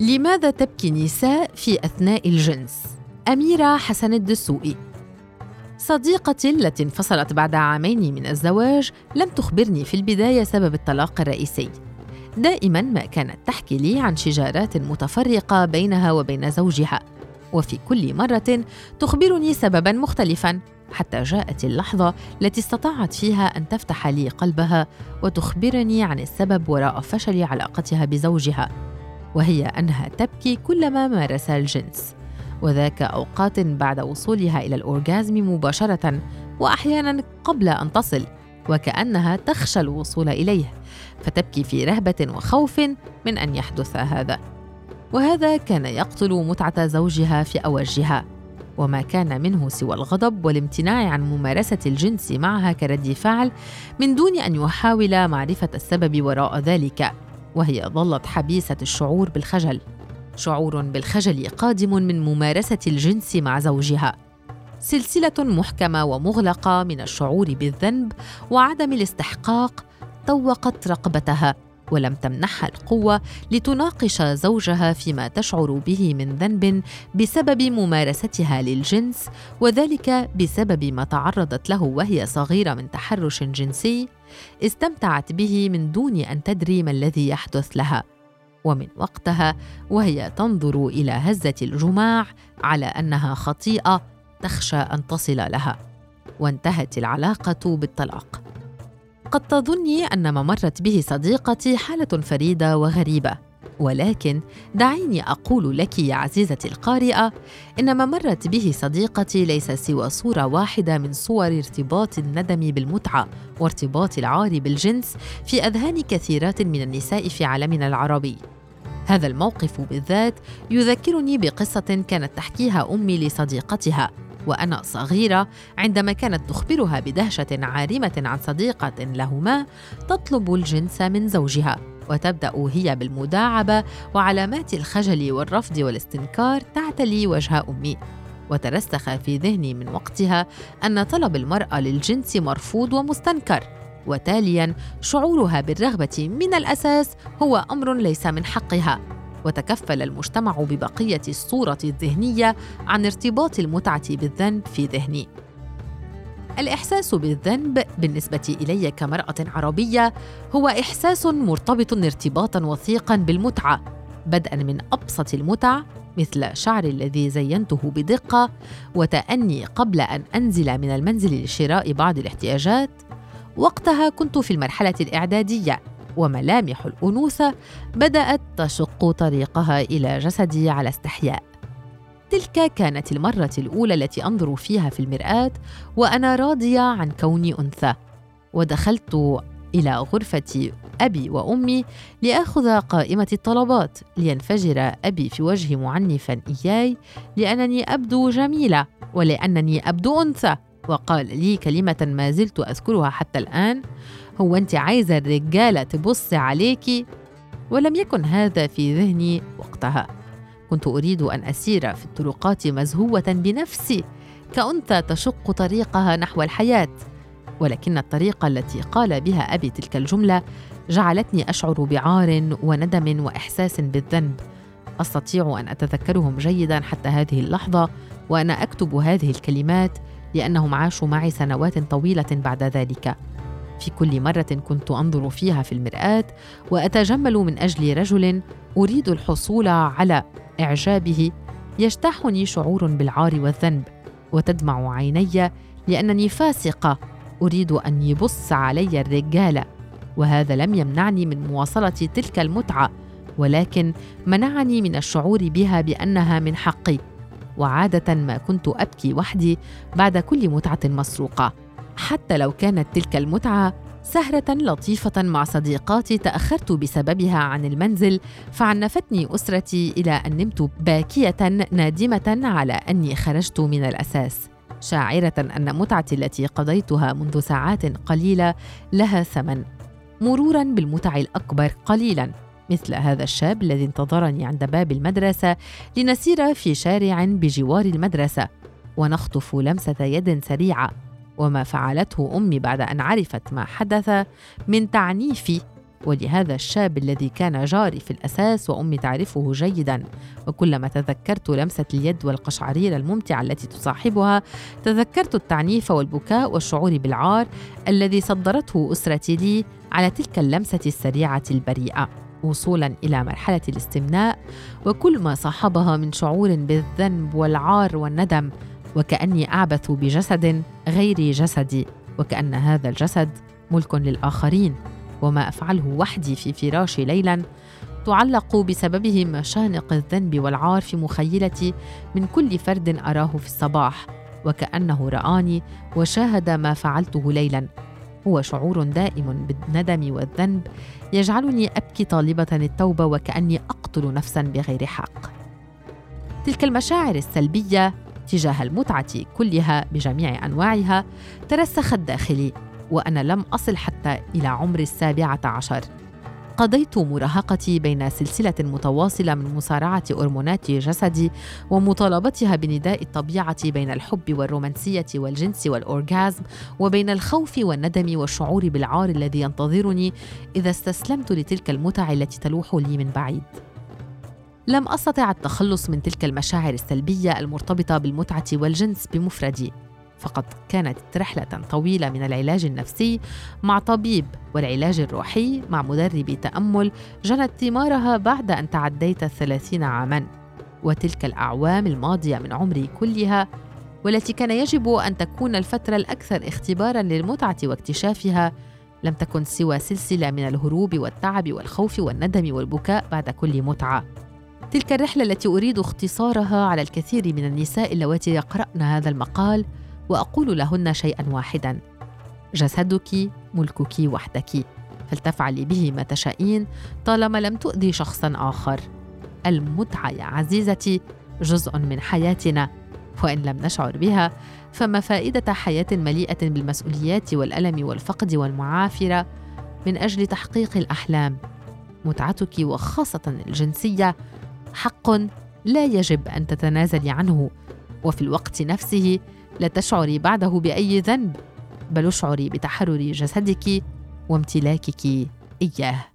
لماذا تبكي النساء في أثناء الجنس؟ أميرة حسن الدسوقي. صديقتي التي انفصلت بعد عامين من الزواج لم تخبرني في البداية سبب الطلاق الرئيسي. دائما ما كانت تحكي لي عن شجارات متفرقة بينها وبين زوجها. وفي كل مرة تخبرني سببا مختلفا حتى جاءت اللحظة التي استطاعت فيها أن تفتح لي قلبها وتخبرني عن السبب وراء فشل علاقتها بزوجها. وهي أنها تبكي كلما مارس الجنس. وذاك أوقات بعد وصولها إلى الأورغازم مباشرة وأحيانا قبل أن تصل وكأنها تخشى الوصول إليه فتبكي في رهبة وخوف من أن يحدث هذا. وهذا كان يقتل متعة زوجها في اوجها وما كان منه سوى الغضب والامتناع عن ممارسة الجنس معها كرد فعل من دون أن يحاول معرفة السبب وراء ذلك. وهي ظلت حبيسة الشعور بالخجل. شعور بالخجل قادم من ممارسة الجنس مع زوجها. سلسلة محكمة ومغلقة من الشعور بالذنب وعدم الاستحقاق طوقت رقبتها. ولم تمنحها القوة لتناقش زوجها فيما تشعر به من ذنب بسبب ممارستها للجنس وذلك بسبب ما تعرضت له وهي صغيرة من تحرش جنسي استمتعت به من دون أن تدري ما الذي يحدث لها. ومن وقتها وهي تنظر إلى هزة الجماع على أنها خطيئة تخشى أن تصل لها وانتهت العلاقة بالطلاق. قد تظني أن ما مرت به صديقتي حالة فريدة وغريبة. ولكن دعيني أقول لك يا عزيزتي القارئة إن ما مرت به صديقتي ليس سوى صورة واحدة من صور ارتباط الندم بالمتعة وارتباط العار بالجنس في أذهان كثيرات من النساء في عالمنا العربي. هذا الموقف بالذات يذكرني بقصة كانت تحكيها أمي لصديقتها. وأنا صغيرة عندما كانت تخبرها بدهشة عارمة عن صديقة لهما تطلب الجنس من زوجها وتبدأ هي بالمداعبة وعلامات الخجل والرفض والاستنكار تعتلي وجه أمي. وترسخ في ذهني من وقتها أن طلب المرأة للجنس مرفوض ومستنكر وتاليا شعورها بالرغبة من الأساس هو أمر ليس من حقها. وتكفل المجتمع ببقية الصورة الذهنية عن ارتباط المتعة بالذنب في ذهني. الإحساس بالذنب بالنسبة إلي كمرأة عربية هو إحساس مرتبط ارتباطا وثيقا بالمتعة بدءا من أبسط المتع مثل شعري الذي زينته بدقة وتأني قبل أن أنزل من المنزل لشراء بعض الاحتياجات. وقتها كنت في المرحلة الإعدادية. وملامح الأنوثة بدأت تشق طريقها إلى جسدي على استحياء. تلك كانت المرة الأولى التي أنظر فيها في المرآة وأنا راضية عن كوني أنثى ودخلت إلى غرفة أبي وأمي لآخذ قائمة الطلبات لينفجر أبي في وجهي معنفا إياي لأنني أبدو جميلة ولأنني أبدو أنثى. وقال لي كلمة ما زلت أذكرها حتى الآن. هو أنت عايزة الرجالة تبص عليكي ولم يكن هذا في ذهني وقتها. كنت أريد أن أسير في الطرقات مزهوة بنفسي كأنثى تشق طريقها نحو الحياة ولكن الطريقة التي قال بها أبي تلك الجملة جعلتني أشعر بعار وندم وإحساس بالذنب. أستطيع أن أتذكرهم جيدا حتى هذه اللحظة وأنا أكتب هذه الكلمات لأنهم عاشوا معي سنوات طويلة بعد ذلك. في كل مرة كنت أنظر فيها في المرآة وأتجمل من أجل رجل أريد الحصول على إعجابه. يجتاحني شعور بالعار والذنب وتدمع عيني لأنني فاسقة. أريد أن يبص علي الرجال وهذا لم يمنعني من مواصلة تلك المتعة ولكن منعني من الشعور بها بأنها من حقي. وعادة ما كنت أبكي وحدي بعد كل متعة مسروقة. حتى لو كانت تلك المتعة سهرة لطيفة مع صديقاتي تأخرت بسببها عن المنزل فعنفتني أسرتي إلى أن نمت باكية نادمة على أني خرجت من الأساس. شاعرة أن متعتي التي قضيتها منذ ساعات قليلة لها ثمن. مرورا بالمتع الأكبر قليلا. مثل هذا الشاب الذي انتظرني عند باب المدرسة لنسير في شارع بجوار المدرسة ونخطف لمسة يد سريعة وما فعلته أمي بعد أن عرفت ما حدث من تعنيفي. ولهذا الشاب الذي كان جاري في الأساس وأمي تعرفه جيدا وكلما تذكرت لمسة اليد والقشعريرة الممتعة التي تصاحبها تذكرت التعنيف والبكاء والشعور بالعار الذي صدرته أسرتي لي على تلك اللمسة السريعة البريئة. وصولا إلى مرحلة الاستمناء وكل ما صاحبها من شعور بالذنب والعار والندم وكأني أعبث بجسد غير جسدي وكأن هذا الجسد ملك للآخرين وما أفعله وحدي في فراشي ليلا. تعلق بسببه مشانق الذنب والعار في مخيلتي من كل فرد أراه في الصباح وكأنه رآني وشاهد ما فعلته ليلا. هو شعور دائم بالندم والذنب. يجعلني أبكي طالبة التوبة وكأني أقتل نفسا بغير حق. تلك المشاعر السلبية تجاه المتعة كلها بجميع أنواعها ترسخت داخلي وأنا لم أصل حتى إلى عمر السابعة عشر. قضيت مراهقتي بين سلسلة متواصلة من مصارعة هرمونات جسدي ومطالبتها بنداء الطبيعة بين الحب والرومانسية والجنس والأورغازم وبين الخوف والندم والشعور بالعار الذي ينتظرني إذا استسلمت لتلك المتع التي تلوح لي من بعيد. لم أستطع التخلص من تلك المشاعر السلبية المرتبطة بالمتعة والجنس بمفردي فقد كانت رحلة طويلة من العلاج النفسي مع طبيب والعلاج الروحي مع مدرب تأمل جنت ثمارها بعد أن تعديت الثلاثين عاماً. وتلك الأعوام الماضية من عمري كلها والتي كان يجب أن تكون الفترة الأكثر اختباراً للمتعة واكتشافها لم تكن سوى سلسلة من الهروب والتعب والخوف والندم والبكاء بعد كل متعة. تلك الرحلة التي أريد اختصارها على الكثير من النساء اللواتي يقرأن هذا المقال وأقول لهن شيئا واحدا. جسدك ملكك وحدك. فلتفعلي به ما تشائين طالما لم تؤذي شخصا آخر. المتعة يا عزيزتي جزء من حياتنا وإن لم نشعر بها فما فائدة حياة مليئة بالمسؤوليات والألم والفقد والمعافرة من أجل تحقيق الأحلام. متعتك وخاصة الجنسية حق لا يجب أن تتنازلي عنه. وفي الوقت نفسه لا تشعري بعده بأي ذنب بل اشعري بتحرر جسدك وامتلاكك إياه.